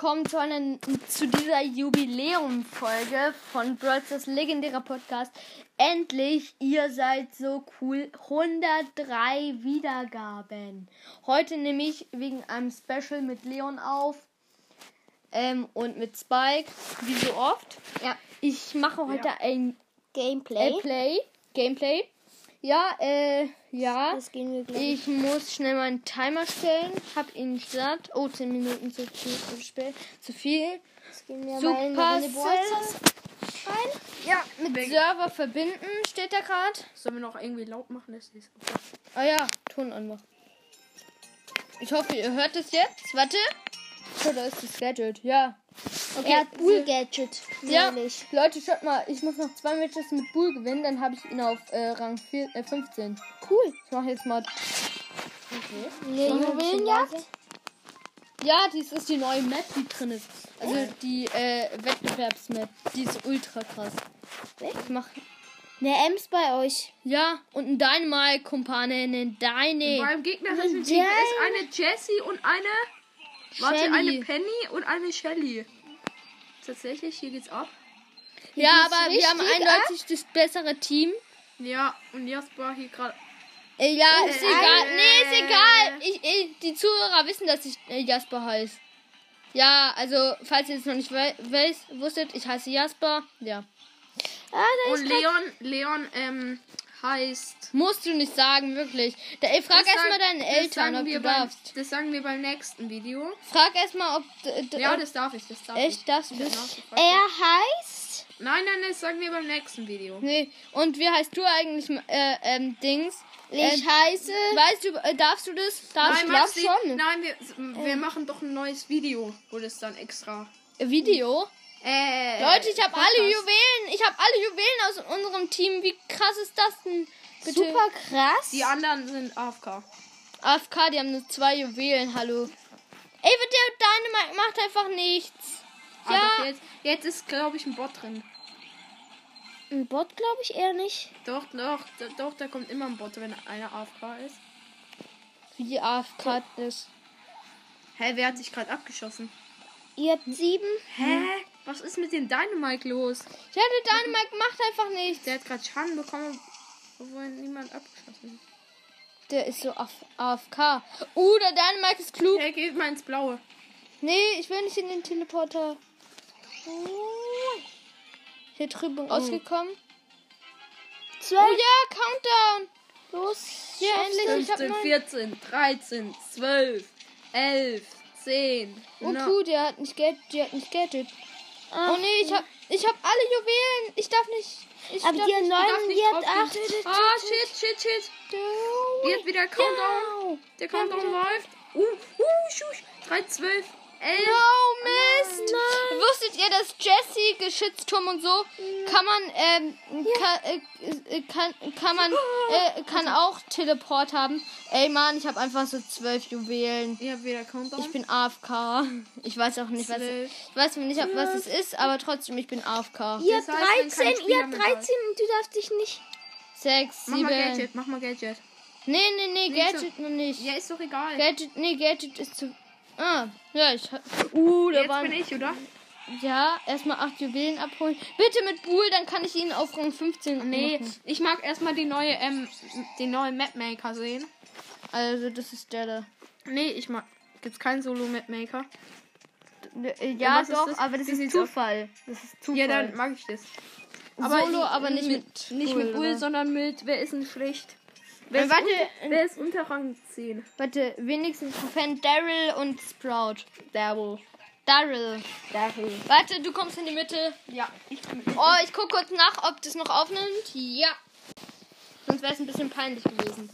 willkommen zu, einer, zu dieser Jubiläumfolge von Brawlstars legendärer Podcast. Endlich, ihr seid so cool. 103 Wiedergaben. Heute nehme ich wegen einem Special mit Leon auf ähm, und mit Spike, wie so oft. Ja. Ich mache heute Ja. ein Gameplay. äh, Play, Gameplay. Ja, äh, ja. Das gehen wir gleich. Ich muss schnell meinen Timer stellen. Hab ihn gestartet. Oh, 10 Minuten zu viel. Zu, spät, zu viel. Das gehen wir mal in Super. rein. Ja, mit Server verbinden steht da gerade. Sollen wir noch irgendwie laut machen? Das ist okay. Ah ja, Ton anmachen. Ich hoffe, ihr hört es jetzt. Warte. Oh, da ist das Gadget. Ja. Okay. Er hat Bull Gadget. Ja, Nämlich. Leute, schaut mal. Ich muss noch zwei Matches mit Bull gewinnen. Dann habe ich ihn auf äh, Rang 4, äh, 15. Cool. Ich mache jetzt mal. Eine Juwelenjagd. Ja, dies ist die neue Map, die drin ist. Also die äh, Wettbewerbsmap. Die ist ultra krass. Ich mach. Eine Ems bei euch. Ja, und ein Dynamite, Kumpane, ein Dyne. Beim gegnerischen Team ist eine Jessie und eine. Warte, Shelly. eine Penny und eine Shelly. Tatsächlich, hier geht's ab. Ja, geht's aber wir haben eindeutig das bessere Team. Ja, und Jasper hier gerade. Äh, ja, ist egal. äh, Nee, ist egal. Ich, ich, die Zuhörer wissen, dass ich äh, Jasper heiße. Ja, also, falls ihr es noch nicht we wusstet, ich heiße Jasper. Ja. Ah, Und ist Leon, Leon, ähm, heißt. Musst du nicht sagen, wirklich. Da, ey, frag erstmal sagen- deine das Eltern, ob du beim, darfst. Das sagen wir beim nächsten Video. Frag erstmal, ob. Ja, ob- das darf ich, das darf Echt, ich. Ich hab das? nachgefragt. Er heißt. Nein, nein, das sagen wir beim nächsten Video. Nee. Und wie heißt du eigentlich, äh, ähm, Dings? Ich Äh, heiße. Weißt du, äh, darfst du das? Darfst Nein, du schon. nein, wir, wir machen doch ein neues Video, wo das dann extra. Video? Äh, Leute, ich habe alle. Juwelen. Ich habe alle Juwelen aus unserem Team. Wie krass ist das denn? Bitte. Super krass. Die anderen sind AFK. AFK, die haben nur zwei Juwelen. Hallo. Ey, wird der Dynamite macht einfach nichts. Ah, Ja. jetzt, jetzt ist, glaube ich, ein Bot drin. Ein Bot glaube ich eher nicht. Doch, doch, doch, da kommt immer ein Bot, wenn einer AFK ist. Wie AFK ist. Hä, wer hat sich gerade abgeschossen? Ihr habt sieben. Hä? Was ist mit dem Dynamite los? Ja, der Dynamite macht einfach nichts. Der hat gerade Schaden bekommen, obwohl niemand abgeschossen hat. Der ist so auf AFK. Uh, der Dynamite ist klug. Hey, geht mal ins Blaue. Nee, ich will nicht in den Teleporter. Hier drüben rausgekommen. Zwölf. Oh ja, Countdown. Los. Ja, endlich. Ich hab 15, neun. 14, 13, 12, 11, 10. Oh neun- cool, der hat nicht Geld, die hat nicht Gadget. Oh nee, ich hab, ich hab alle Juwelen. Ich darf nicht. Ich Aber darf die hat nicht. darf neun, nicht die hat acht. draufgehen. Ah, shit, shit, shit. Jetzt wieder Countdown. Der Countdown läuft. Uh, uh, schusch. 3, 12, 11. No, Mist! Wusstet ihr, dass Jesse, Geschützturm und so, kann man, ähm, kann, äh, äh, kann, kann man, äh, kann auch Teleport haben. Ey, Mann, ich habe einfach so zwölf Juwelen. Ihr habt wieder Countdown. Ich bin AFK. Ich weiß auch nicht, was, ich weiß nicht, ob- was es ist, aber trotzdem, ich bin AFK. Ihr habt heißt, wenn kein 13, ihr habt mehr da 13 und du darfst dich nicht. Sechs, Mach mal sieben. Gadget, mach mal Gadget. Nee, nee, nee, Gadget noch nicht. Ja, ist doch egal. Gadget, nee, Gadget ist zu. Ah, ja, ich. Uh, da Jetzt waren. bin ich, oder? Ja, erstmal acht Juwelen abholen. Bitte mit Bull, dann kann ich ihn auf Rang 15 Nee, machen. ich mag erstmal die neue, ähm, den neuen Mapmaker sehen. Also, das ist der da. Nee, ich mag. Gibt's keinen Solo-Mapmaker? Äh, Ja, doch, das? aber das Wie ist? Zufall. Das ist Zufall. Ja, dann mag ich das. Solo, aber nicht mit Nicht Bull, mit Bull, sondern mit. Wer ist denn schlecht? Wer, Äh, ist, warte, unter, wer ist unter Rang 10? Warte, wenigstens Fan Daryl und Sprout. Daryl. Daryl. Daryl. Warte, du kommst in die Mitte. Ja, ich bin. Oh, ich guck kurz nach, ob das noch aufnimmt. Ja. Sonst wäre es ein bisschen peinlich gewesen.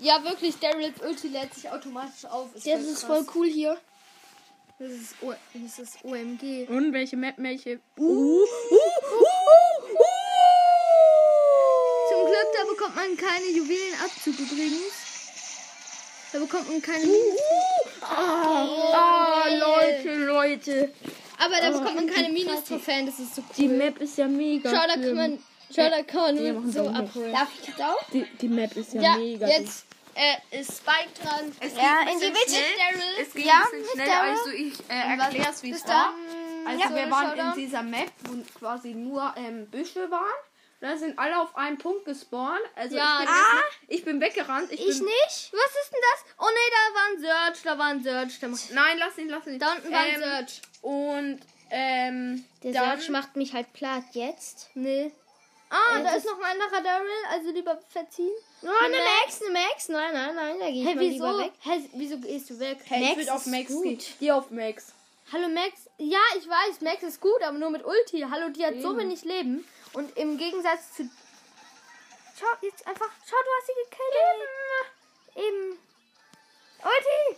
Ja, wirklich, Daryls Ulti lädt sich automatisch auf. Ist Das ist krass. voll cool hier. Das ist, o das ist OMG. Und welche Map, welche? Zum Glück, da bekommt man keine Juwelenabzug übrigens. Da bekommt man keine Minus. Ah, Leute, Leute. Aber da bekommt man keine Minus-Trophäen, das ist so cool. Die Map ist ja mega. Schau, da kann man, schau, da kann man so abholen. Darf ich jetzt auch? Die, die Map ist ja, Ja, mega. jetzt. äh, ist Spike dran. Es Ja, in die Mitte. Es ging Ja, ein bisschen schnell, Daryl. also ich äh, erkläre es, wie es war. dann. Also Ja. wir waren in dieser Map, wo quasi nur ähm, Büsche waren. Da sind alle auf einen Punkt gespawnt. Also Ja, ich, bin ah. ich bin weggerannt. Ich, Ich bin, nicht? Was ist denn das? Oh nee, da war ein Search, da war ein Search. Nein, lass ihn, lass ihn. da unten war ein ähm, Search. Und ähm, Der dann, Search macht mich halt platt jetzt. Nee. Ah, Äh, da ist noch ein anderer Daryl, also lieber verziehen. Oh, eine Max, eine Max. Nein, nein, nein, da gehe ich Hä, mal lieber wieso? weg. Hä, wieso gehst du weg? hey, ich Max will auf ist Max gut. gehen. Geh auf Max. Hallo Max. Ja, ich weiß, Max ist gut, aber nur mit Ulti. Hallo, die hat so Eben. wenig Leben. Und im Gegensatz zu. Schau, jetzt einfach. Schau, du hast sie gekillt. Eben. Ulti!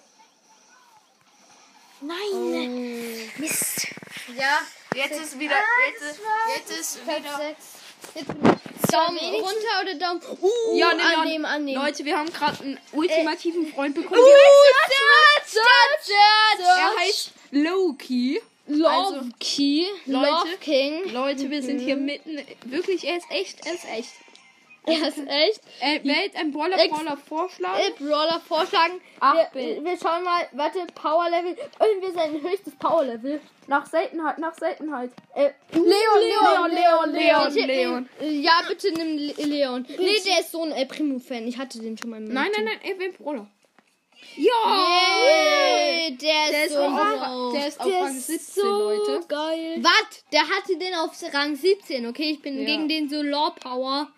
Nein. Mist. Ja, Jetzt ist wieder. Jetzt ist, jetzt ist wieder. 6. Jetzt. Daumen runter oder Daumen. Uh, Ja, nee, annehmen, annehmen. Leute, wir haben gerade einen ultimativen Freund bekommen. Uh, er heißt Loki. Love also, Key. Leute. Love King. Leute, wir sind hier mitten. Wirklich, er ist echt, er ist echt. Er ist echt. Äh, wer jetzt ein Brawler Ex- Brawler vorschlagen? Äh, Brawler vorschlagen. Acht Wir, wir schauen mal, warte, Power Level. Irgendwie sein höchstes Power Level. Nach Seltenheit, nach Seltenheit. Äh, Leon, Leon, Leon, Leon, Leon, Leon. Ja, bitte nimm Le Leon. Nee, der ist so ein El Primo-Fan. Ich hatte den schon mal. im Nein, nein, nein, er will Brawler. Ja! Yay, der, Der ist so auf, der ist auf Der Rang ist 17, so Leute. geil. Was? Der hatte den auf Rang 17, okay? Ich bin Ja. gegen den so Law Power.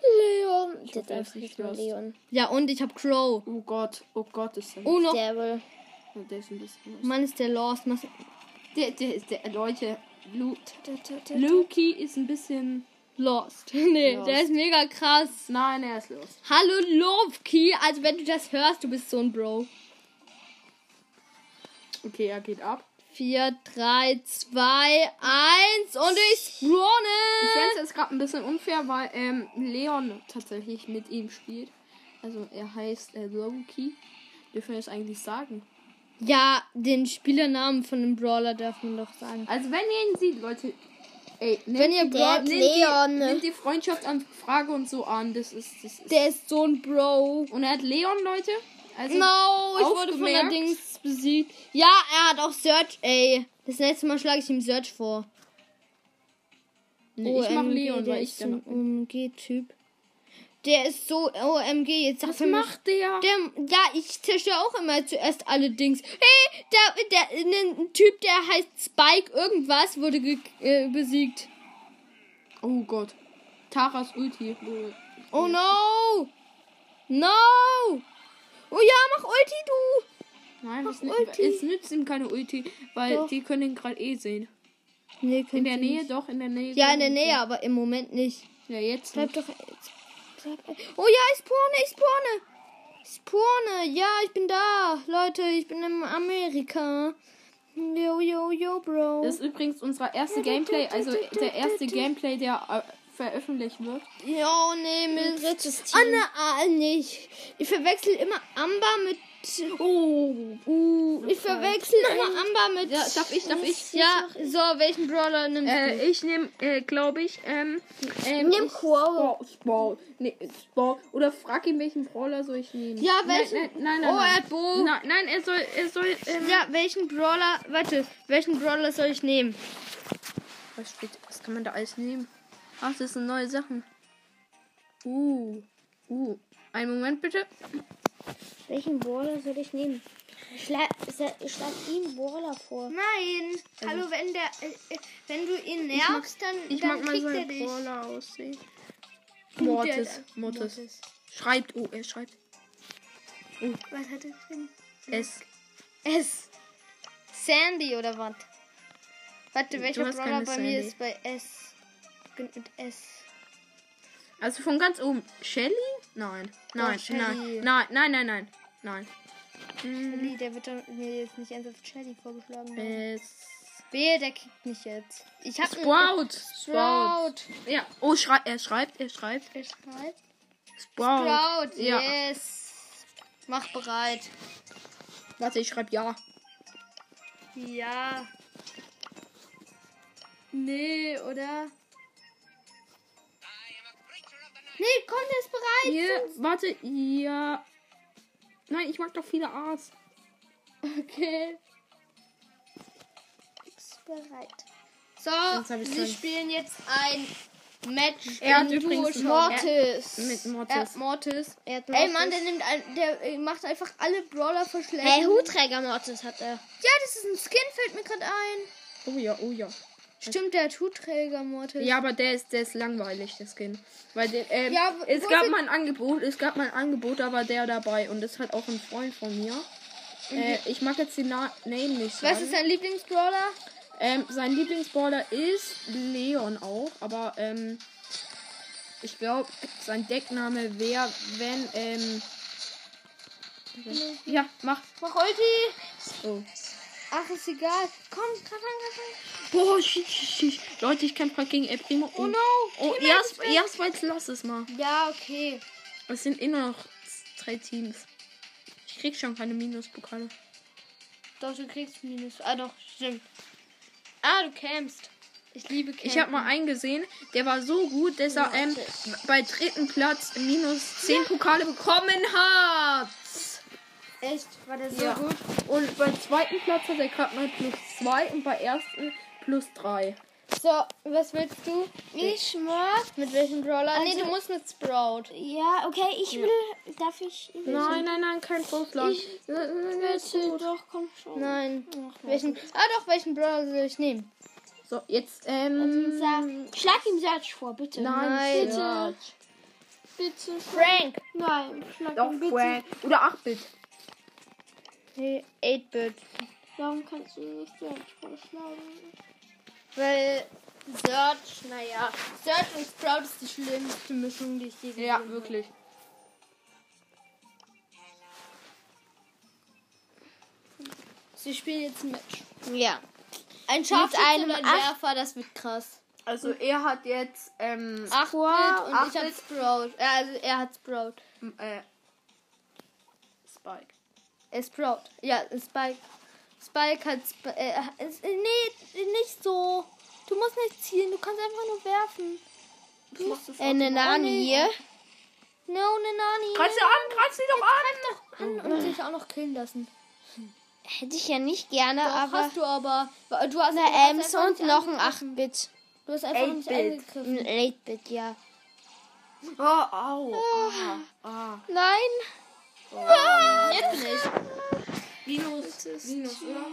Leon. Der der darf ist nicht mal. Leon. Ja, und ich hab Crow. Oh Gott, oh Gott, ist der. Oh, noch. Der will. Oh, der ist ein bisschen los. Mann, ist der lost. Der, der ist der, Leute. Lu Luki ist ein bisschen. Lost. nee, Lost. der ist mega krass. Nein, er ist los. Hallo Lovki, also wenn du das hörst, du bist so ein Bro. Okay, er geht ab. 4, 3, 2, 1 und ich Ich spawne. fände es gerade ein bisschen unfair, weil ähm, Leon tatsächlich mit ihm spielt. Also er heißt äh, Loki. Dürfen wir das eigentlich sagen? Ja, den Spielernamen von dem Brawler darf man doch sagen. Also wenn ihr ihn seht, Leute. Ey, Wenn ihr Brawl- nehmt Leon. Die, nehmt die Freundschaft an Frage und so an. Das ist, das ist. Der ist so ein Bro. und er hat Leon, Leute. Also No, ich wurde von der. Dings besiegt. Ja, er hat auch Search, ey. Das nächste Mal schlage ich ihm Search vor. Nee, ich mach Leon, weil ich der so ein OMG-Typ. Der ist so OMG. Jetzt sag Was macht der? Der, ja, ich zerstöre auch immer zuerst alle Dings. Hey, der, der, ein Typ, der heißt Spike irgendwas, wurde äh, besiegt. Oh Gott. Taras Ulti. Oh no! No! Oh ja, mach Ulti, du! Nein, Mach es, Ulti. es nützt ihm keine Ulti, weil Doch. die können ihn gerade eh sehen. Nee, In der Nähe, doch, in der Nähe. Ja, in der Nähe, sehen. aber im Moment nicht. Ja, jetzt. Bleib Nicht. doch. Bleib, oh ja, ich spawne, ich spawne. Ich spawne. Ja, ich bin da. Leute, ich bin in Amerika. Yo, yo, yo, Bro. Das ist übrigens unser erste Gameplay, also der erste Gameplay, der äh, veröffentlicht wird. Jo, nee, Mist. drittes Ah, ne, ah, nicht. Ich verwechsel immer Amber mit. Oh, uh, ich verwechsel immer Amber mit. Ja, darf ich, darf ich? Ja, so, welchen Brawler nimmst du? Äh, ich nehme, äh, glaube ich, ähm, ähm, Nimm ich- Quo. Spawn, nee, Spawn. Oder frag ihn, welchen Brawler soll ich nehmen? Ja, welchen? Nein, nein, nein. Oh, er nein. hat Bo. Nein, nein, er soll, er soll, ähm, Ja, welchen Brawler. Warte, welchen Brawler soll ich nehmen? Was steht, was kann man da alles nehmen? Ach, das sind neue Sachen. Uh, uh. Einen Moment bitte. Welchen Brawler soll ich nehmen? Schlag, schlag ihm Brawler vor. Nein. Hallo, wenn der. Äh, äh, wenn du ihn nervst, dann, Ich dann mag mal kriegt so er dich. Brawler aussehen. Der- Mortis, Mortis. Schreibt, oh, er schreibt. Was hat er geschrieben? S. S. Sandy oder was? Warte, welcher Brawler bei mir Sandy. ist bei S? Beginnt mit S. Also von ganz oben. Shelly? Nein. Nein, Shelly. nein, nein, nein, nein, nein. Nein. Shelly, der wird doch mir jetzt nicht ernsthaft Shelly vorgeschlagen. haben. S. Wehe, der kickt mich jetzt. Ich hab Sprout. Sprout. Ja. Oh, schrei er schreibt, er schreibt. Er schreibt. Sprout. Sprout, Ja. yes. Mach bereit. Warte, ich schreibe ja. Ja. Nee, oder? Nee, komm, der ist bereit. Hier, warte, ja. Nein, ich mag doch viele A's. Okay. Ist bereit. So, wir spielen jetzt ein Match. Er hat übrigens Duo- Mortis. Mit Er, Mortis. Mortis. Er hat Ey, Mortis. Mann, der nimmt ein, der äh, macht einfach alle Brawler verschlecht. Hey, Hutträger Mortis hat er. Ja, das ist ein Skin, fällt mir gerade ein. Oh ja, oh ja. Stimmt, der hat Hutträger Mortis. Ja, aber der ist, der ist langweilig, der Skin. Weil der, ähm, Ja, es gab mal ein Angebot, es gab mal ein Angebot, da war der dabei und das halt auch ein Freund von mir. Äh, ich mag jetzt den Na Name nicht sagen. Was ist dein Lieblingsbrawler? Ähm, sein Lieblingsborder ist Leon auch, aber ähm, ich glaube, sein Deckname wäre, wenn, ähm, ja, mach. Mach Ulti. Oh. Ach, ist egal. Komm, an, greif an. Boah, shit, shit, shit. Leute, ich kämpfe gerade gegen El Primo. Oh no. Oh, erst, ist weg. erst jetzt lass es mal. Ja, okay. Es sind immer noch drei Teams. Ich krieg schon keine Minuspokale. Doch, du kriegst Minus. Ah, doch, stimmt. Ah, du campst. Ich liebe Campen. Ich habe mal einen gesehen, der war so gut, dass er ähm, bei dritten Platz minus 10 Pokale bekommen hat. Echt? War der so Ja. gut? Und beim zweiten Platz hat er gerade mal plus 2 und bei ersten plus 3. So, was willst du? Ich mag. Mit welchem Brawler? nee, Also- du musst mit Sprout. Ja, okay, ich will. Darf ich? Nein, nein, nein, kein Vorschlag. Ich Bitte, doch, komm schon. Nein. Ach, Welchen? Ah, doch, welchen Brawler soll ich nehmen? So, jetzt, ähm. Sag, schlag ihm Search vor, bitte. Nein, bitte. Bitte. Frank. Nein, schlag Doch, ihn bitte. Frank. Oder 8-Bit. Nee, 8-Bit. Warum kannst du nicht Search vorschlagen? Weil Search, naja. Search und Sprout ist die schlimmste Mischung, die ich je gesehen Ja, habe. wirklich. Sie spielen jetzt ein Match. Ja. Ein Scharfschütze einem oder ein acht- Werfer, das wird krass. Also, er hat jetzt, ähm. 8 Bit und acht ich hab. Sprout. Ja, also er hat Sprout. äh. Spike. Äh, Sprout. Ja, Spike. Spike hat Sp äh, ist- äh, Nee, nicht so. Du musst nicht zielen, du kannst einfach nur werfen. Du musst Äh, eine Nani hier. No, ne Nani. Greif sie an, greif sie doch an! an und sich auch noch killen lassen. Hätte ich ja nicht gerne, Doch, aber. hast du aber. Du hast, Eine Ems und noch ein angegriffen. 8-Bit. Du hast einfach nicht 8-Bit. angegriffen. Ein 8-Bit, ja. Oh, au. Ah, ah. Nein. Jetzt nicht. Minus, Minus, oder?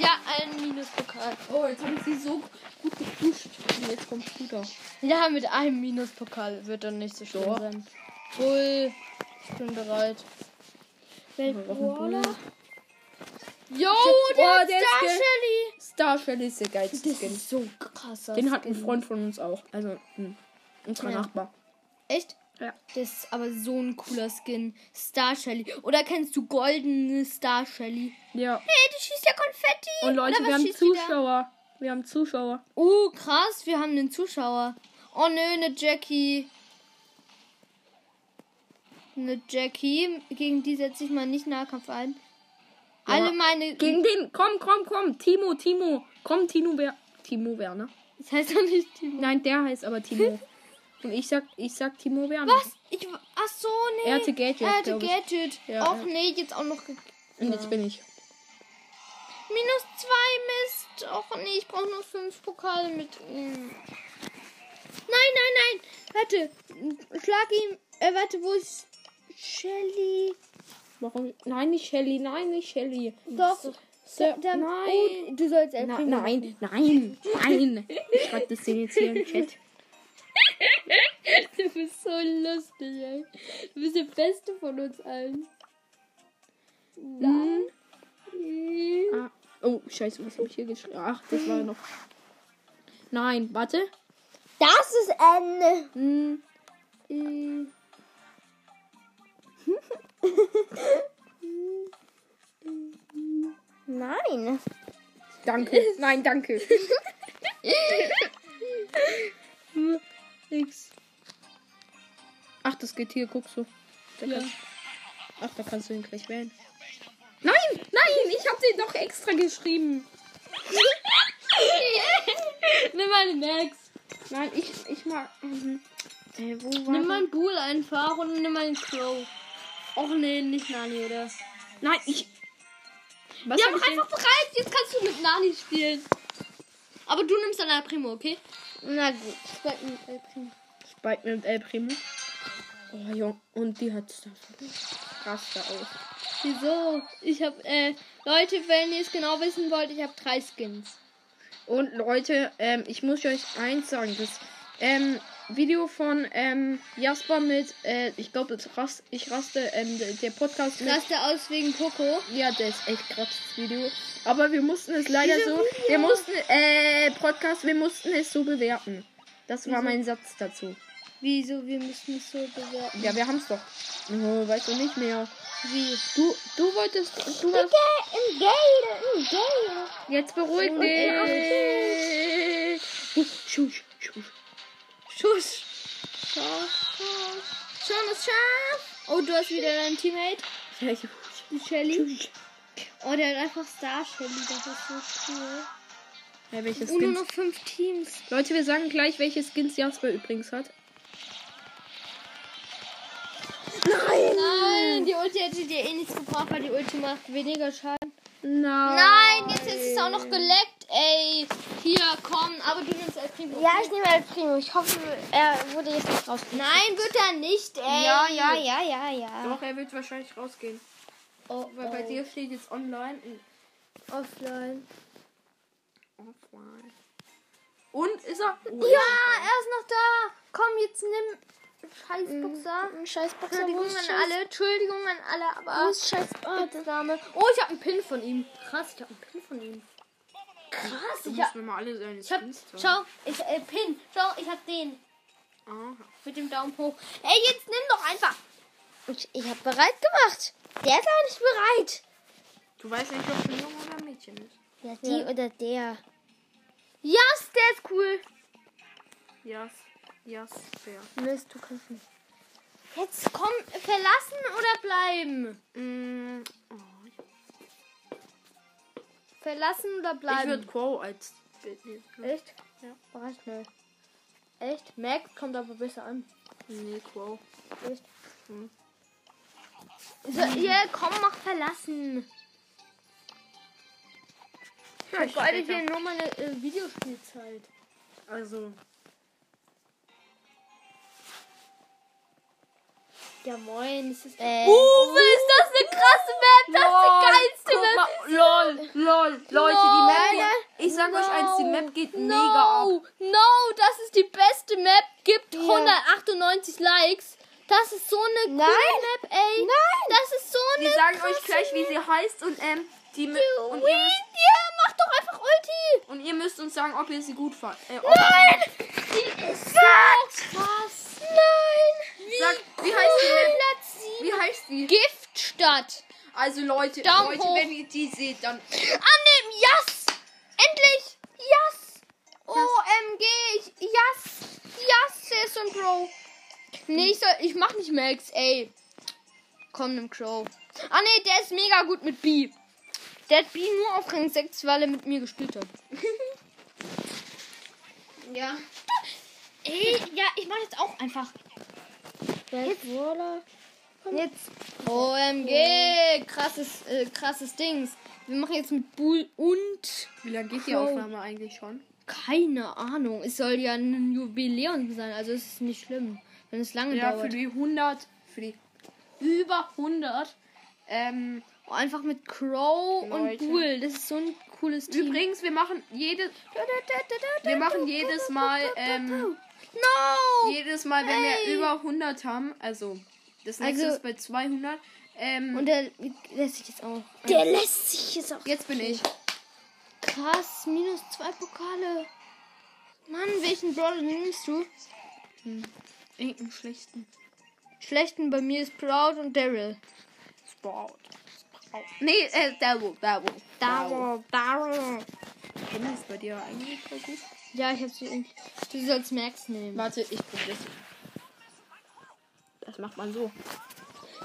Ja, ein Minuspokal. Oh, jetzt habe ich sie so gut gepusht. Jetzt kommt Shooter. Ja, mit einem Minuspokal wird dann nicht so schlimm Doch. sein. Cool. Ich bin bereit. Brawler? Yo, Oh, der, der Star. Shelly. Star Shelly ist der geilste Das Skin. ist so krasser. Den hat ein. Freund von uns auch. Also, hm, unser Ja. Nachbar. Echt? Ja. Das ist aber so ein cooler Skin. Star Shelly. Oder kennst du goldene Star Shelly? Ja. Hey, die schießt ja Konfetti. Und Leute, wir haben? Zuschauer. Wir haben Zuschauer. Oh, krass, wir haben einen Zuschauer. Oh nö, eine Jackie. Eine Jackie. Gegen die setze ich mal nicht Nahkampf ein. Ja. Alle meine. Gegen den. Komm, komm, komm. Timo, Timo. Komm, Timo Wer. Timo Werner. Das heißt doch nicht Timo. Nein, der heißt aber Timo. Und ich sag, ich sag Timo Werner. Was? Ich, ach so, nee. Er hatte Gadget, Er hatte. Gadget. Ja, Och ja. nee, jetzt auch noch. Und jetzt bin ich. Minus zwei Mist. Och nee, ich brauche nur fünf Pokale mit ihm. Nein, nein, nein. Warte. Schlag ihn. Äh, warte, wo ist Shelly? Warum? Nein, nicht Shelly. Nein, nicht Shelly. Doch. Sir, Dann, nein. Oh, du sollst El Na, nein, nein, nein. Ich schreib das jetzt hier im Chat. Du bist so lustig, ey. Du bist der Beste von uns allen. Dann. Ah. Oh, scheiße, was habe ich hier geschrieben? Ach, das war noch. Nein, warte. Das ist Ende. Hm, Äh, Nein. danke. Nein, danke. Nix. Ach, das geht hier, guckst du. Da Ja. kannst- Ach, da kannst du ihn gleich wählen. Nein, nein, ich habe den doch extra geschrieben. Nimm meine Max. Nein, ich, ich mag. Mhm. Äh, Nimm mal einen Bull einfach und nimm mal einen Crow. Och nee, nicht Nani, oder? Nein, ich. Was Ja, hab mach ich einfach bereit. Jetzt kannst du mit Nani spielen. Aber du nimmst dann El Primo, okay? Na gut. Ich bleib mit El Primo. Spike mit El Primo. Oh, Junge. Und die hat Stuff. Raster aus. Wieso? Ich hab, äh, Leute, wenn ihr es genau wissen wollt, ich habe drei Skins. Und Leute, ähm, ich muss euch eins sagen. Das ähm, Video von ähm, Jasper mit, äh, ich glaube, rast, ich raste, ähm, der- der Podcast mit. Raste aus wegen Poco. Ja, das ist echt krass, das Video. Aber wir mussten es leider Wieso so. Video? Wir mussten, äh, Podcast, wir mussten es so bewerten. Das war mein Satz dazu. Wieso? Wir müssen es so bewerten. Ja, wir haben's doch. Oh, weißt du nicht mehr. Wie? Du, du wolltest, du warst. Im Gale, im Gale. Jetzt beruhig dich. Huh, Schusch, schusch. Schuss. Schon ist scharf. Oh, du hast wieder deinen Teammate. Welche Die Shelly. Oh, der hat einfach Star Shelly. Das ist so cool. Ja, welche Und nur noch fünf Teams. Leute, wir sagen gleich, welche Skins Jasper übrigens hat. Nein, die Ulti hätte dir eh nichts gebracht, weil die Ulti macht weniger Schaden. Nein. Nein, jetzt ist es auch noch geleckt, ey. Hier, komm, aber du nimmst El Primo. Ja, ich nehme El Primo. Ich hoffe, er wurde jetzt nicht raus. Nein, wird er nicht, ey. Ja, ja, ja, ja, ja. Doch, er wird wahrscheinlich rausgehen. Oh, Weil bei dir steht jetzt online. in- offline. Offline. Und ist er? Oh, Ja, er ist noch da. Komm, jetzt nimm Scheißboxer. Ein scheiß Boxer. Entschuldigung wo an Scheiß- alle, Entschuldigung an alle, Wo aber ist scheiß ah. Oh, ich habe einen Pin von ihm. Krass, ich habe einen Pin von ihm. Krass, Du ich musst hab, mir mal alle seine ich hab, schau, ich, äh, Pin, schau, ich hab den Aha. mit dem Daumen hoch. Ey, jetzt nimm doch einfach. Ich, ich habe bereit gemacht. Der ist aber nicht bereit. Du weißt nicht, ob es ein Junge oder ein Mädchen ist. Ja, die Ja. oder der. Yes, der ist cool. Jas. Jas. Der. Mist, du kannst nicht. Jetzt komm, verlassen oder bleiben? Mm, oh, Verlassen oder ich bleiben? würde Quo als Bild nehmen. Echt? Ja, war ich schnell. Echt? Max kommt aber besser an. Nee, Quo. Echt? Hm. So, hier, komm, mach verlassen. Ja, Ich beide hier nur meine äh, Videospielzeit. Also, Ja, moin. Das ist Äh, Uwe, ist das eine krasse Map? Das ist die geilste Map. lol, lol, Leute, No. die Map geht, ich sag euch eins, die Map geht mega ab. No, das ist die beste Map. Gibt 198 Likes. Das ist so eine Nein. coole Map, ey. Nein. Das ist so eine Wir sagen euch gleich, wie sie Map. heißt und ähm, die You und ihr, müsst, mach doch einfach Ulti. und ihr müsst uns sagen, ob ihr sie gut fand. Äh, Nein. Die ist so krass. Nein. Wie Sag, wie heißt die Map? Platz die? Giftstadt. Also Leute, Daumen Leute, hoch. wenn ihr die seht, dann Annehmen, yes! Endlich! Yes! OMG! ich- Yes! Yes, so ein Pro. Nee, ich, soll, ich mach nicht Max, ey. Komm, nimm Crow. Ah, nee, der ist mega gut mit B. Der hat B nur auf Rang 6, weil er mit mir gespielt hat. ja. Ey, ja, ich mach jetzt auch einfach. ist Brawler. Jetzt. OMG! Krasses, äh, krasses Dings. Wir machen jetzt mit Bull und. Wie lange geht die. Aufnahme eigentlich schon? Keine Ahnung. Es soll ja ein Jubiläum sein, also es ist nicht schlimm, wenn es lange Ja, dauert. für die 100, für die über 100. Ähm, Oh, einfach mit Crow und Leute. Bull. Das ist so ein cooles Team. übrigens, wir machen jede, wir machen jedes Mal, ähm, No! jedes Mal, wenn Hey. wir über 100 haben, also das nächste Also- ist bei 200. Ähm, Und der lässt sich jetzt auch. Der lässt sich jetzt auch. jetzt bin ich. Krass, minus zwei Pokale. Mann, welchen Brawler nimmst du? Irgendeinen schlechten Schlechten bei mir ist Proud und Daryl. Sprout. Sprout. Nee, äh, Devil, Devil. Daryl, Daryl. Bin ist bei dir eigentlich voll gut? Ja, ich hab sie. Du sollst Max nehmen. Warte, ich probiere Das macht man so.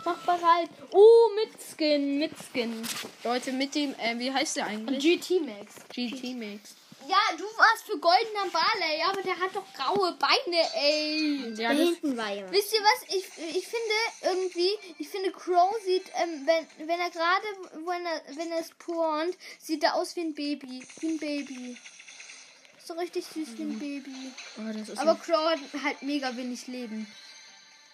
Mach bereit. Oh, mit Skin, mit Skin. Leute, mit dem, äh, wie heißt der eigentlich? GT Max. GT Mix. Ja, du warst für goldener Barley, aber der hat doch graue Beine, ey. Ja, da das, hinten war jemand. Wisst ihr was? Ich, ich finde irgendwie, ich finde Crow sieht, ähm, wenn, wenn er gerade, wenn er, wenn er spawnt, sieht er aus wie ein Baby. Wie ein Baby. So richtig süß wie ein Baby. oh, das Aber Crow hat halt mega wenig Leben.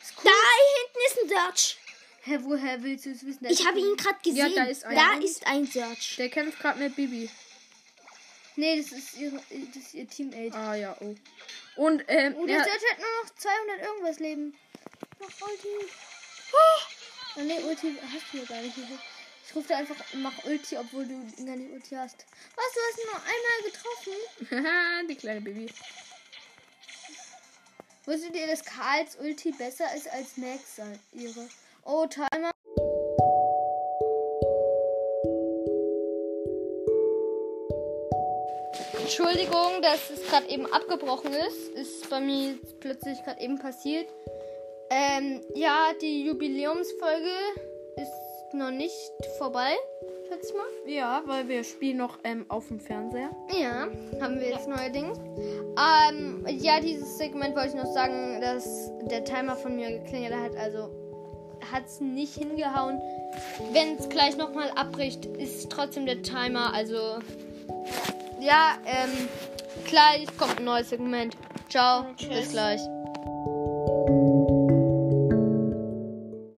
Ist Da cool. hinten ist ein Search. Hä, woher willst du es wissen? Ich habe ihn gerade Ja, gesehen. da ist einer. Da ist ein Search. der kämpft gerade mit Bibi. Nee, das ist, ihre, das ist ihr Teammate. Ah ja, oh. Und ähm, Oh, der ja, Search hat nur noch 200 irgendwas Leben. Mach Ulti. Oh! nee, Ulti hast du ja gar nicht. Ich rufe einfach, mach Ulti, obwohl du gar nicht Ulti hast. Was, du hast ihn nur einmal getroffen? Haha, die kleine Bibi. Wusstet ihr, dass Karls Ulti besser ist als Max ihre? Oh, Timer. Entschuldigung, dass es gerade eben abgebrochen ist. Ist bei mir plötzlich gerade eben passiert. Ähm, ja, die Jubiläumsfolge ist noch nicht vorbei, ich mal. Ja, weil wir spielen noch ähm, auf dem Fernseher. Ja, haben wir jetzt neuerdings. Ähm, ja, dieses Segment wollte ich noch sagen, dass der Timer von mir geklingelt hat. Also hat es nicht hingehauen. Wenn es gleich nochmal abbricht, ist trotzdem der Timer. Also ja, ähm, gleich kommt ein neues Segment. Ciao, bis gleich.